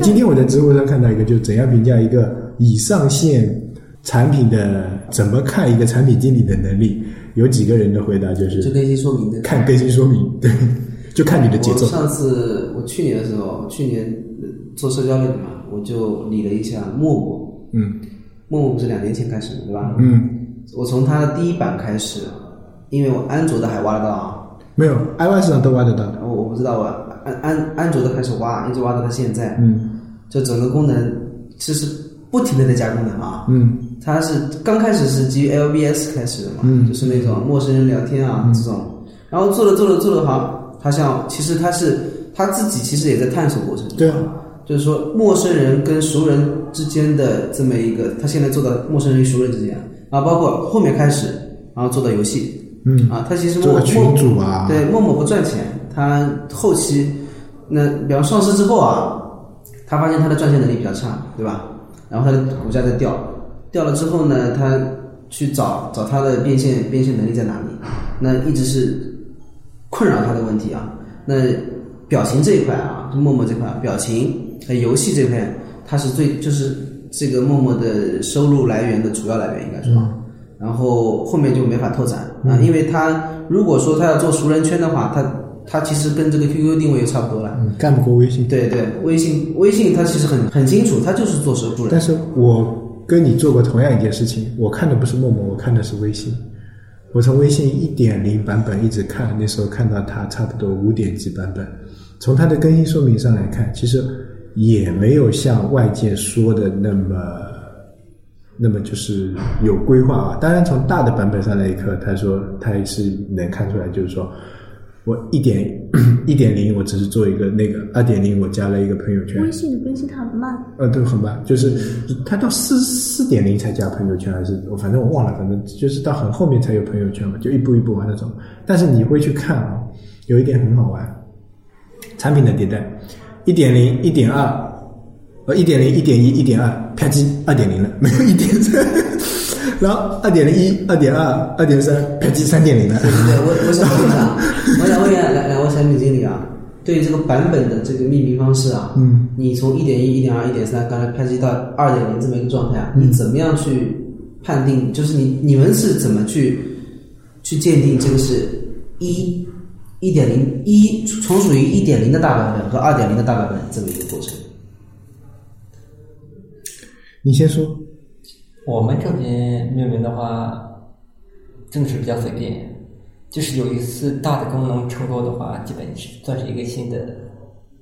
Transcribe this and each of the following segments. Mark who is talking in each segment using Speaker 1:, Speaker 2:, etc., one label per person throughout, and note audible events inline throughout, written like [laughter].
Speaker 1: 哎，今天我在知乎上看到一个，就怎样评价一个已上线产品的，怎么看一个产品经理的能力？有几个人的回答就是
Speaker 2: 就更新说明的，
Speaker 1: 看更新说明，对，就看你的节奏。
Speaker 2: 我上次我去年的时候，去年做社交类的嘛，我就理了一下陌陌，
Speaker 1: 嗯
Speaker 2: 陌陌不是两年前开始的对吧？
Speaker 1: 嗯，
Speaker 2: 我从它的第一版开始，因为我安卓的还挖得到啊，
Speaker 1: 没有，iOS 上都挖得到。
Speaker 2: 我我不知道我安安安卓的开始挖，一直挖到它现在，
Speaker 1: 嗯
Speaker 2: 就整个功能其实不停的在加功能啊。
Speaker 1: 嗯。
Speaker 2: 它是刚开始是基于 LBS 开始的嘛，
Speaker 1: 嗯。
Speaker 2: 就是那种陌生人聊天啊、这种，然后做着做着做着好，它像其实它是它自己其实也在探索过程中，
Speaker 1: 对啊，
Speaker 2: 就是说陌生人跟熟人之间的这么一个，他现在做到陌生人与熟人之间啊，包括后面开始，然后做到游戏。
Speaker 1: 嗯，
Speaker 2: 啊，他其实
Speaker 1: 做个
Speaker 2: 陌陌
Speaker 1: 群主啊，
Speaker 2: 对，陌陌不赚钱，他后期那比方上市之后啊，他发现他的赚钱能力比较差，对吧？然后他的股价在掉，掉了之后呢，他去找找他的变现变现能力在哪里？那一直是困扰他的问题啊。那表情这一块啊，就陌陌这块，表情和游戏这块，它是最就是这个陌陌的收入来源的主要来源，应该说。然后后面就没法拓展啊，因为他如果说他要做熟人圈的话，他他其实跟这个 QQ 定位也差不多了。
Speaker 1: 嗯，干不过微信。
Speaker 2: 对对，微信微信它其实很很清楚，它就是做熟人。
Speaker 1: 但是我跟你做过同样一件事情，我看的不是陌陌，我看的是微信。我从微信一点零版本一直看，那时候看到它差不多五点几版本。从它的更新说明上来看，其实也没有像外界说的那么，那么就是有规划啊。当然，从大的版本上来一看，他说他也是能看出来，就是说我一点 [clears throat] 一点零，我只是做一个那个二点零，我加了一个朋友圈
Speaker 3: 微。信的更新它很慢，
Speaker 1: 呃，对，很慢，就是它到四四点零才加朋友圈，还是我反正我忘了，反正就是到很后面才有朋友圈嘛，就一步一步往那走。但是你会去看啊，有一点很好玩，产品的迭代，一点零、一点二，呃，一点零、一点一、一点二，啪叽，二点零了，没有一点三，然后二点零一、二点二、二点三，啪叽，三点零了。
Speaker 2: 对对，我我想问一下，我想问一下两两位产品经理啊，对于这个版本的这个命名方式啊，
Speaker 1: 嗯，
Speaker 2: 你从一点一、一点二、一点三，刚才拍击到二点零这么一个状态啊，
Speaker 1: 嗯
Speaker 2: 你怎么样去判定？就是你你们是怎么去去鉴定这个是一一点零一从属于一点零的大版本和二点零的大版本这么一个过程？
Speaker 1: 你先说，
Speaker 4: 我们这边命名的话，真的是比较随便，就是有一次大的功能出够的话，基本是算是一个新的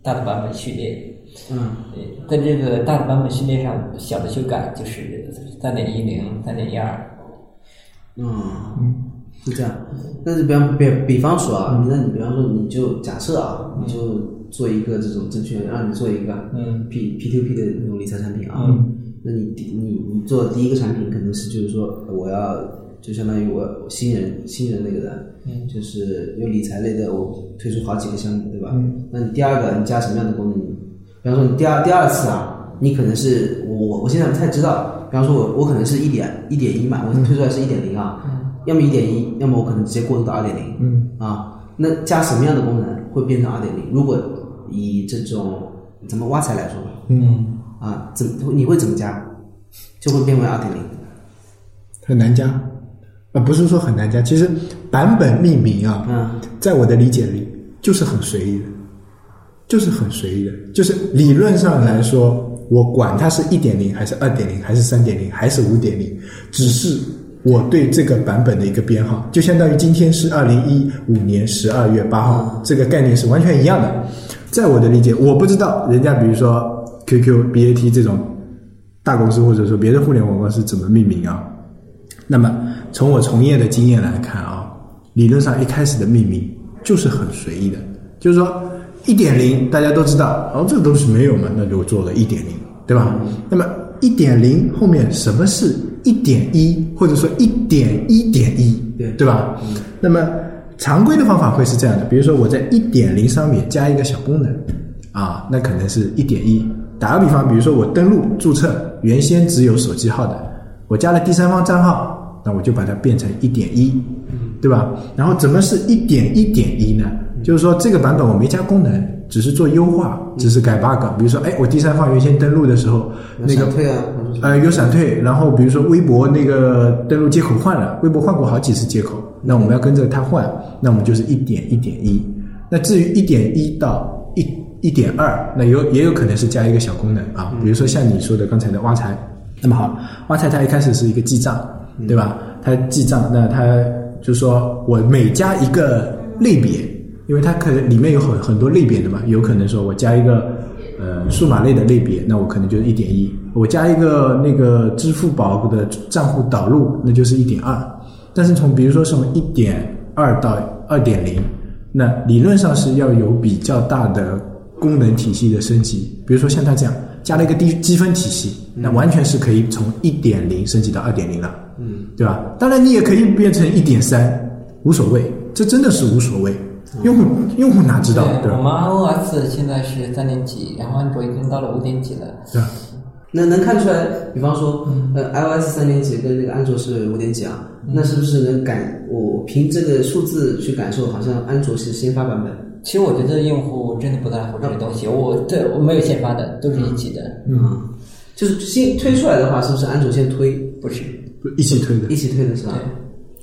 Speaker 4: 大的版本序列。
Speaker 2: 嗯，
Speaker 4: 对，在这个大的版本序列上，小的修改就是三点一零、三点一二。
Speaker 2: 嗯，是这样。但是比方比比方说啊，那你比方说你就假设啊，你就做一个这种证券，让你做一个
Speaker 4: 嗯。
Speaker 2: P P to P 的那种理财产品啊，
Speaker 4: 嗯
Speaker 2: 那你第你你做的第一个产品可能是就是说我要就相当于我我新人新人那个的，
Speaker 4: 嗯。
Speaker 2: 就是有理财类的，我推出好几个项目，对吧？
Speaker 1: 嗯。
Speaker 2: 那你第二个你加什么样的功能？比方说你第二第二次啊，你可能是我我我现在不太知道，比方说我我可能是一点一点一嘛，我推出来是一点零啊，要么一点一，要么我可能直接过渡到二点零，
Speaker 1: 嗯。
Speaker 2: 啊，那加什么样的功能会变成二点零？如果以这种咱们挖财来说吧，
Speaker 1: 嗯，
Speaker 2: 啊，怎你会怎么加，就会变为二点零？
Speaker 1: 很难加，啊，不是说很难加，其实版本命名啊，
Speaker 2: 嗯
Speaker 1: 在我的理解里就是很随意的，就是很随意的，就是理论上来说，我管它是一点零还是二点零还是三点零还是五点零，只是我对这个版本的一个编号，就相当于今天是二零一五年十二月八号，这个概念是完全一样的。在我的理解，我不知道人家比如说 QQ、BAT 这种大公司或者说别的互联网公司怎么命名啊。那么从我从业的经验来看啊，理论上一开始的命名就是很随意的，就是说一点零大家都知道，哦，这个东西没有嘛，那就做了一点零，对吧？那么一点零后面什么是一点一，或者说一点一点一，
Speaker 2: 对
Speaker 1: 对吧？那么常规的方法会是这样的，比如说我在一点零上面加一个小功能，啊，那可能是一点一。打个比方，比如说我登录注册，原先只有手机号的，我加了第三方账号，那我就把它变成一点一，对吧？然后怎么是一点一点一呢？就是说这个版本我没加功能，只是做优化，只是改 bug。比如说，哎，我第三方原先登录的时候，那个呃有闪退，然后比如说微博那个登录接口换了，微博换过好几次接口，那我们要跟着它换，那我们就是一点一点一。那至于一点一到一一点二，那有也有可能是加一个小功能啊，比如说像你说的刚才的挖财，那么好，挖财它一开始是一个记账，对吧？它记账，那它就说我每加一个类别，因为它可能里面有很很多类别的嘛，有可能说我加一个呃数码类的类别，那我可能就是一点一；我加一个那个支付宝的账户导入，那就是一点二。但是从比如说从一点二到二点零，那理论上是要有比较大的功能体系的升级。比如说像它这样加了一个低积分体系，那完全是可以从一点零升级到二点零了。
Speaker 2: 嗯，
Speaker 1: 对吧？当然，你也可以变成一点三，无所谓，这真的是无所谓。用户用户哪知道，对吧？
Speaker 4: 我们 iOS 现在是三点几，然后安卓已经到了五点几了。
Speaker 1: 对吧？
Speaker 2: 那能看出来，比方说，呃，iOS 三点几跟那个安卓是五点几啊，那是不是能感我凭这个数字去感受，好像安卓是先发版本？
Speaker 4: 其实我觉得用户真的不在乎这个东西，我对我没有先发的，都是一起的，
Speaker 2: 嗯，就是新推出来的话，是不是安卓先推，
Speaker 4: 不是。
Speaker 1: 一起推的
Speaker 2: 一，起推的是吧？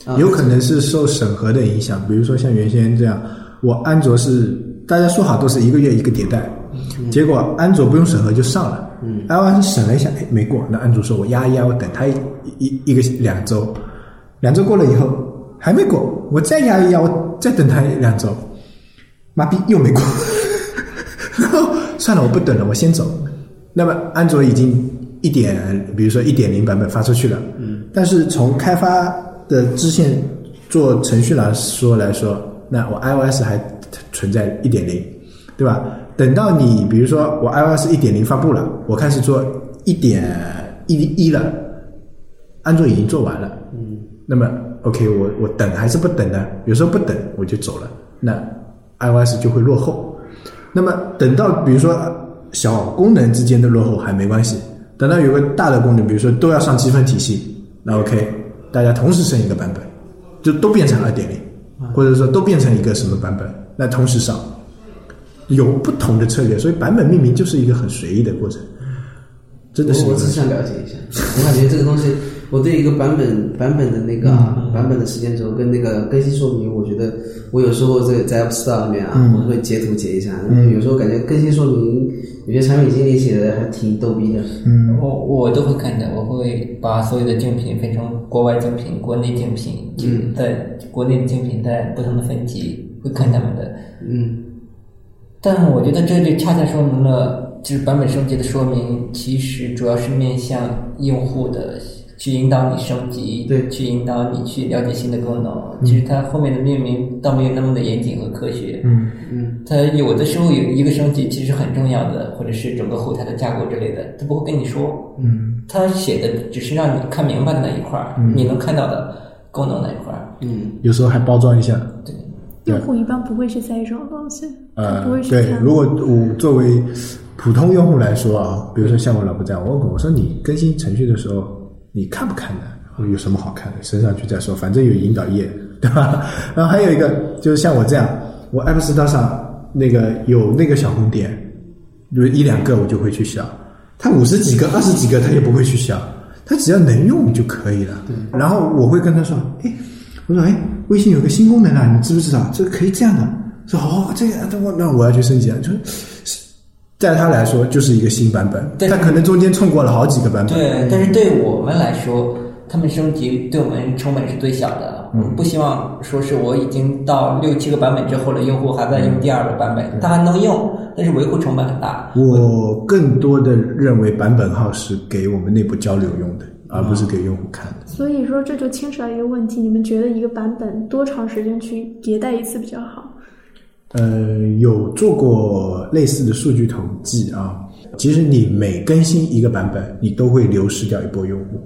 Speaker 2: 啊
Speaker 1: 有可能是受审核的影响。比如说像原先这样，我安卓是大家说好都是一个月一个迭代，结果安卓不用审核就上了。
Speaker 2: 嗯
Speaker 1: ，iOS 审了一下，哎，没过。那安卓说我压一压，我等它一一一个两周，两周过了以后还没过，我再压一压，我再等它两周，妈逼又没过。[laughs] 然后算了，我不等了，我先走。那么安卓已经一点，比如说一点零版本发出去了，嗯，但是从开发的支线做程序来说来说，那我 iOS 还存在一点零，对吧？等到你比如说我 iOS 一点零发布了，我开始做一点一一了，安卓已经做完了，
Speaker 2: 嗯，
Speaker 1: 那么 OK，我我等还是不等呢？有时候不等我就走了，那 iOS 就会落后。那么等到比如说小功能之间的落后还没关系，等到有个大的功能，比如说都要上积分体系，那 OK，大家同时升一个版本，就都变成二点零，或者说都变成一个什么版本，那同时上，有不同的策略，所以版本命名就是一个很随意的过程，真的是
Speaker 2: 我我只是想了解一下，我感觉这个东西，我对一个版本版本的那个啊版本的时间轴跟那个更新说明，我觉得我有时候在在 App Store 里面啊，我会截图截一下，有时候感觉更新说明有些产品经理写的还挺逗逼的。
Speaker 1: 嗯。
Speaker 4: 我我都会看的，我会把所有的竞品分成国外竞品、国内竞品，
Speaker 2: 嗯
Speaker 4: 在国内的竞品在不同的分级，会看他们的。
Speaker 2: 嗯。
Speaker 4: 但我觉得这就恰恰说明了，就是版本升级的说明，其实主要是面向用户的，去引导你升级，
Speaker 2: 对
Speaker 4: 去引导你去了解新的功能。其实它后面的命名倒没有那么的严谨和科学。
Speaker 1: 嗯。
Speaker 2: 嗯。
Speaker 4: 它有的时候有一个升级其实很重要的，或者是整个后台的架构之类的，它不会跟你说。
Speaker 1: 嗯。
Speaker 4: 它写的只是让你看明白的那一块儿，你能看到的功能那一块儿。
Speaker 2: 嗯。
Speaker 1: 有时候还包装一下，
Speaker 4: 对，
Speaker 3: 用户一般不会去在意这种东西，他
Speaker 1: 呃
Speaker 3: 不会，去
Speaker 1: 对，如果我作为普通用户来说啊，比如说像我老婆这样，我问过我说你更新程序的时候，你看不看的？我有什么好看的？升上去再说，反正有引导页，对吧？然后还有一个就是像我这样，我 App Store 上那个有那个小红点，比如一两个我就会去消，它五十几个、二十几个他也不会去消，他只要能用就可以了。然后我会跟他说，哎，我说哎，微信有个新功能啊，你知不知道？这个可以这样的。说哦，这个我那我要去升级了，就是在他来说就是一个新版本，
Speaker 4: 但
Speaker 1: 他可能中间冲过了好几个版本。
Speaker 4: 对，但是对我们来说，他们升级对我们成本是最小的。我们不希望说是我已经到六七个版本之后了，用户还在用第二个版本，他还能用，但是维护成本很大。
Speaker 1: 我更多的认为版本号是给我们内部交流用的，而不是给用户看的。
Speaker 3: 所以说这就牵扯到一个问题：你们觉得一个版本多长时间去迭代一次比较好？
Speaker 1: 呃，有做过类似的数据统计啊。其实你每更新一个版本，你都会流失掉一波用户，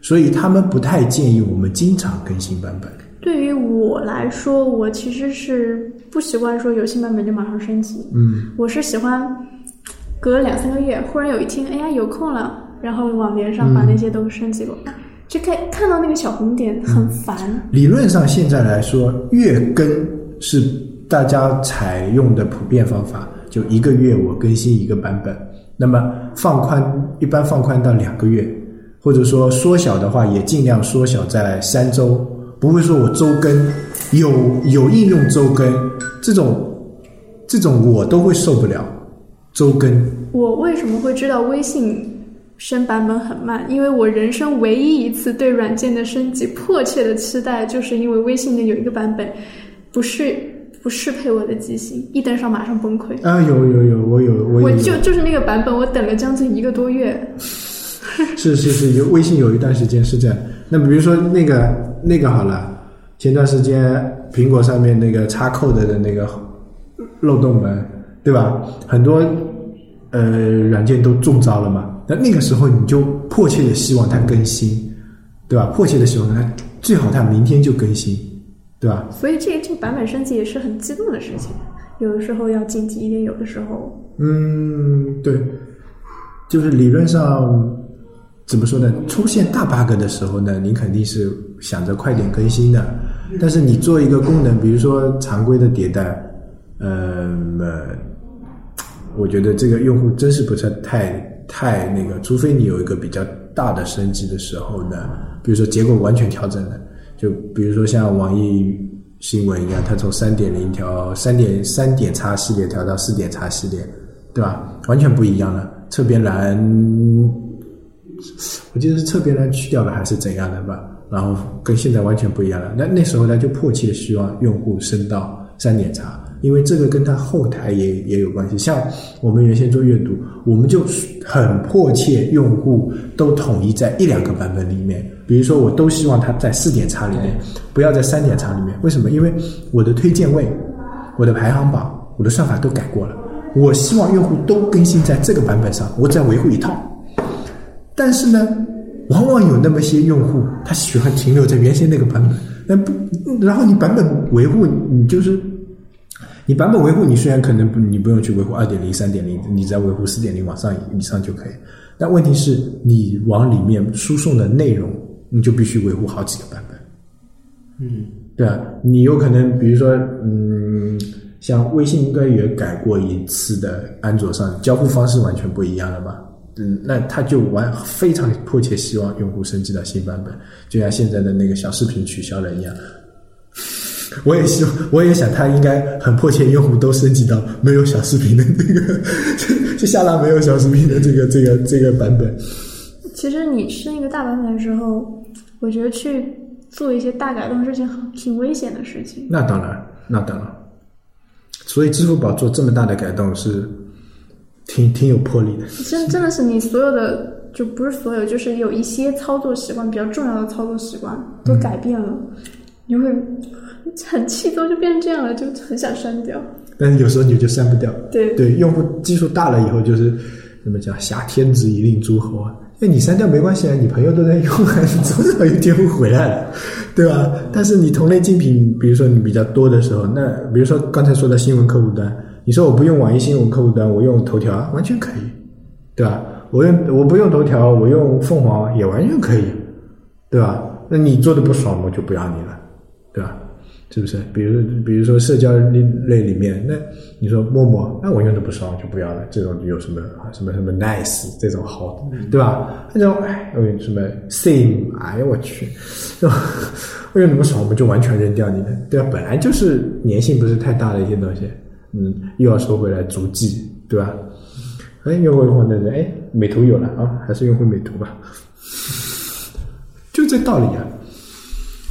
Speaker 1: 所以他们不太建议我们经常更新版本。
Speaker 3: 对于我来说，我其实是不习惯说有新版本就马上升级。
Speaker 1: 嗯，
Speaker 3: 我是喜欢隔两三个月，忽然有一天，哎呀有空了，然后往连上把那些都升级过来。就看看到那个小红点很烦，
Speaker 1: 理论上现在来说，月更是大家采用的普遍方法。就一个月我更新一个版本。那么放宽一般放宽到两个月，或者说缩小的话也尽量缩小在三周，不会说我周更，有有应用周更这种这种我都会受不了周更。
Speaker 3: 我为什么会知道微信升版本很慢？因为我人生唯一一次对软件的升级迫切的期待，就是因为微信的有一个版本不是不适配我的机型，一登上马上崩溃。
Speaker 1: 啊，有有有，我有我有我，
Speaker 3: 就就是那个版本，我等了将近一个多月。[laughs]
Speaker 1: 是是是，有微信有一段时间是这样。那比如说那个那个好了，前段时间苹果上面那个插扣的的那个漏洞门，对吧？很多呃软件都中招了嘛。那那个时候你就迫切的希望它更新，对吧？迫切的希望它最好它明天就更新，对吧？
Speaker 3: 所以这这个版本升级也是很激动的事情，有的时候要紧急一点，有的时候
Speaker 1: 嗯，对，就是理论上怎么说呢？出现大 bug 的时候呢，你肯定是想着快点更新的。但是你做一个功能，比如说常规的迭代，我觉得这个用户真是不是太太那个，除非你有一个比较大的升级的时候呢，比如说结构完全调整了，就比如说像网易新闻一样，它从三点零调三点三点叉系列调到四点叉系列，对吧？完全不一样了。侧边栏，我记得是侧边栏去掉了还是怎样的吧？然后跟现在完全不一样了。那那时候呢就迫切希望用户升到三点叉，因为这个跟他后台也也有关系。像我们原先做阅读，我们就很迫切用户都统一在一两个版本里面。比如说，我都希望它在四点叉里面，不要在三点叉里面。为什么？因为我的推荐位、我的排行榜、我的算法都改过了。我希望用户都更新在这个版本上，我再维护一套。但是呢，往往有那么些用户，他喜欢停留在原先那个版本，那不，然后你版本维护，你就是你版本维护，你虽然可能不，你不用去维护二点零、三点零，你只要维护四点零往上以上就可以。但问题是你往里面输送的内容，你就必须维护好几个版本。
Speaker 2: 嗯，
Speaker 1: 对啊，你有可能，比如说，嗯，像微信应该也改过一次的，安卓上交互方式完全不一样了嘛。嗯，那他就完非常迫切希望用户升级到新版本，就像现在的那个小视频取消了一样。我也希望，我也想他应该很迫切，用户都升级到没有小视频的那个，就 [laughs] 就下拉没有小视频的这个这个这个版本。
Speaker 3: 其实你升一个大版本的时候，我觉得去做一些大改动是件很挺危险的事情。
Speaker 1: 那当然，那当然。所以支付宝做这么大的改动是挺挺有魄力的。
Speaker 3: 真真的是你所有的，就不是所有，就是有一些操作习惯比较重要的操作习惯都改变了，你会很气，都就变成这样了，就很想删掉。
Speaker 1: 但是有时候你就删不掉。
Speaker 3: 对
Speaker 1: 对，用户基数大了以后，就是怎么讲，挟天子以令诸侯啊。那你删掉没关系啊，你朋友都在用啊，你总有一天会回来的，对吧？但是你同类竞品，比如说你比较多的时候，那比如说刚才说的新闻客户端，你说我不用网易新闻客户端，我用头条，完全可以，对吧？我用我不用头条，我用凤凰也完全可以，对吧？那你做的不爽，我就不要你了，对吧？是不是？比如比如说社交类类里面，那你说陌陌，那我用的不爽，我就不要了。这种有什么什么什么 nice 这种好，对吧？那种哎，我有什么 same，哎呀我去，[laughs] 我用的不爽，我们就完全扔掉你的，对吧？本来就是粘性不是太大的一些东西，嗯，又要收回来足迹，对吧？哎，用户换的人，哎，美图有了啊，还是用回美图吧，就这道理啊，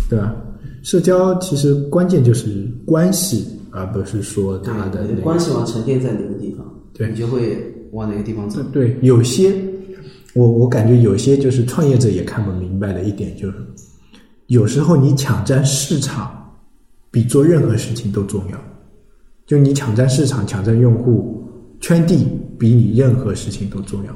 Speaker 1: 对吧？社交其实关键就是关系，而不是说它的那个
Speaker 2: 关系网沉淀在哪个地方，
Speaker 1: 对
Speaker 2: 你就会往哪个地方走。
Speaker 1: 对，有些我我感觉有些就是创业者也看不明白的一点，就是有时候你抢占市场比做任何事情都重要。就你抢占市场、抢占用户圈地，比你任何事情都重要。